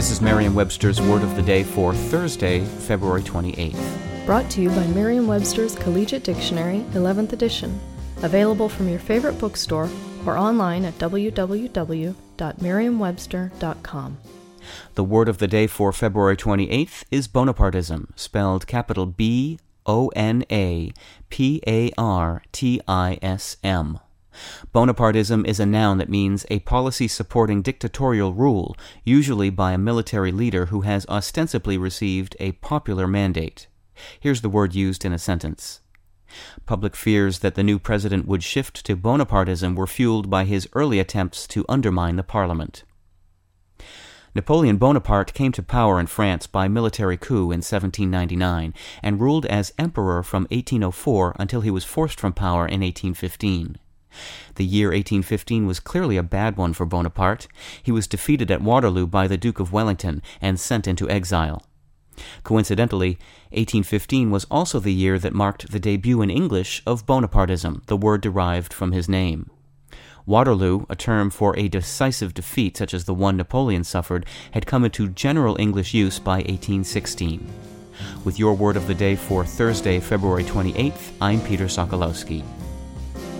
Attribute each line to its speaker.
Speaker 1: This is Merriam Webster's Word of the Day for Thursday, February 28th.
Speaker 2: Brought to you by Merriam Webster's Collegiate Dictionary, 11th edition. Available from your favorite bookstore or online at www.merriam-webster.com.
Speaker 1: The word of the day for February 28th is Bonapartism, spelled capital B O N A P A R T I S M. Bonapartism is a noun that means a policy supporting dictatorial rule, usually by a military leader who has ostensibly received a popular mandate. Here's the word used in a sentence. Public fears that the new president would shift to Bonapartism were fueled by his early attempts to undermine the parliament. Napoleon Bonaparte came to power in France by military coup in 1799 and ruled as emperor from 1804 until he was forced from power in 1815. The year 1815 was clearly a bad one for Bonaparte. He was defeated at Waterloo by the Duke of Wellington and sent into exile. Coincidentally, 1815 was also the year that marked the debut in English of Bonapartism, the word derived from his name. Waterloo, a term for a decisive defeat such as the one Napoleon suffered, had come into general English use by 1816. With your word of the day for Thursday, February 28th, I'm Peter Sokolowski.